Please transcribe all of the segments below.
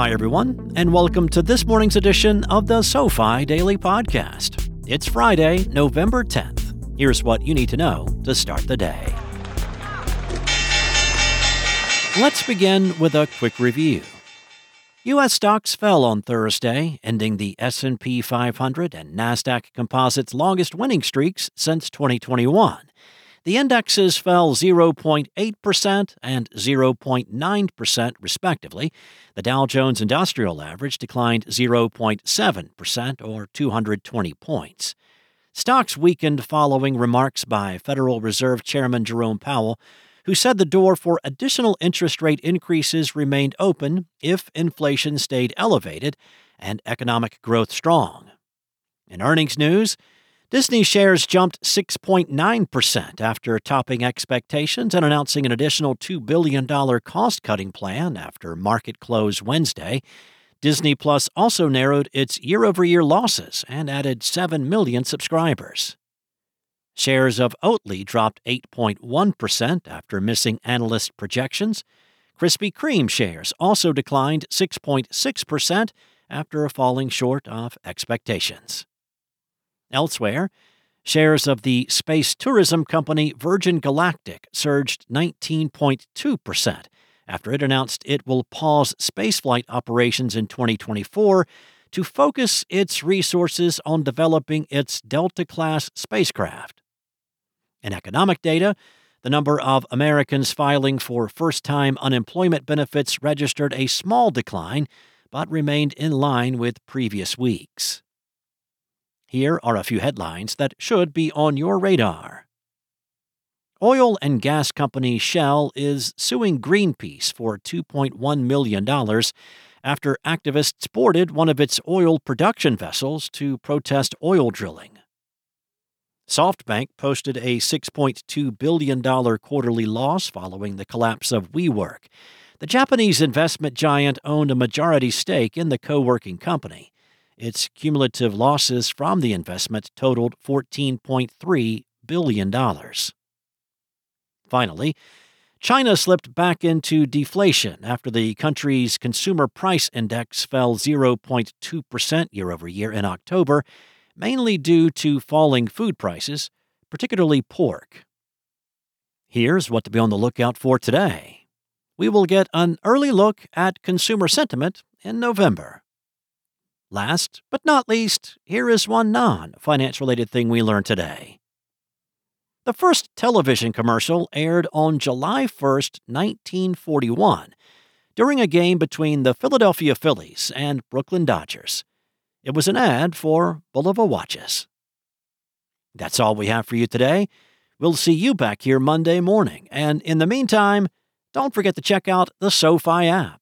Hi, everyone, and welcome to this morning's edition of the SoFi Daily Podcast. It's Friday, November 10th. Here's what you need to know to start the day. Let's begin with a quick review. US stocks fell on Thursday, ending the S&P 500 and Nasdaq Composite's longest winning streaks since 2021. The indexes fell 0.8% and 0.9%, respectively. The Dow Jones Industrial Average declined 0.7%, or 220 points. Stocks weakened following remarks by Federal Reserve Chairman Jerome Powell, who said the door for additional interest rate increases remained open if inflation stayed elevated and economic growth strong. In earnings news, Disney shares jumped 6.9% after topping expectations and announcing an additional $2 billion cost cutting plan after market close Wednesday. Disney Plus also narrowed its year over year losses and added 7 million subscribers. Shares of Oatly dropped 8.1% after missing analyst projections. Krispy Kreme shares also declined 6.6% after falling short of expectations. Elsewhere, shares of the space tourism company Virgin Galactic surged 19.2% after it announced it will pause spaceflight operations in 2024 to focus its resources on developing its Delta class spacecraft. In economic data, the number of Americans filing for first time unemployment benefits registered a small decline, but remained in line with previous weeks. Here are a few headlines that should be on your radar. Oil and gas company Shell is suing Greenpeace for $2.1 million after activists boarded one of its oil production vessels to protest oil drilling. SoftBank posted a $6.2 billion quarterly loss following the collapse of WeWork. The Japanese investment giant owned a majority stake in the co working company. Its cumulative losses from the investment totaled $14.3 billion. Finally, China slipped back into deflation after the country's consumer price index fell 0.2% year over year in October, mainly due to falling food prices, particularly pork. Here's what to be on the lookout for today. We will get an early look at consumer sentiment in November. Last but not least, here is one non finance related thing we learned today. The first television commercial aired on July 1st, 1941, during a game between the Philadelphia Phillies and Brooklyn Dodgers. It was an ad for Bulova watches. That's all we have for you today. We'll see you back here Monday morning, and in the meantime, don't forget to check out the SoFi app.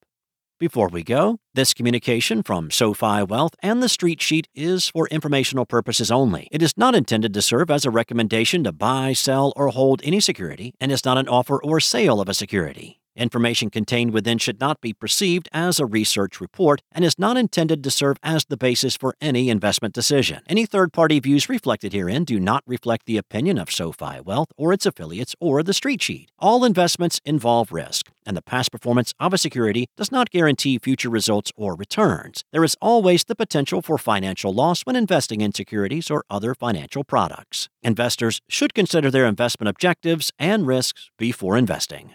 Before we go, this communication from SoFi Wealth and the Street Sheet is for informational purposes only. It is not intended to serve as a recommendation to buy, sell, or hold any security and is not an offer or sale of a security. Information contained within should not be perceived as a research report and is not intended to serve as the basis for any investment decision. Any third party views reflected herein do not reflect the opinion of SoFi Wealth or its affiliates or the Street Sheet. All investments involve risk, and the past performance of a security does not guarantee future results or returns. There is always the potential for financial loss when investing in securities or other financial products. Investors should consider their investment objectives and risks before investing.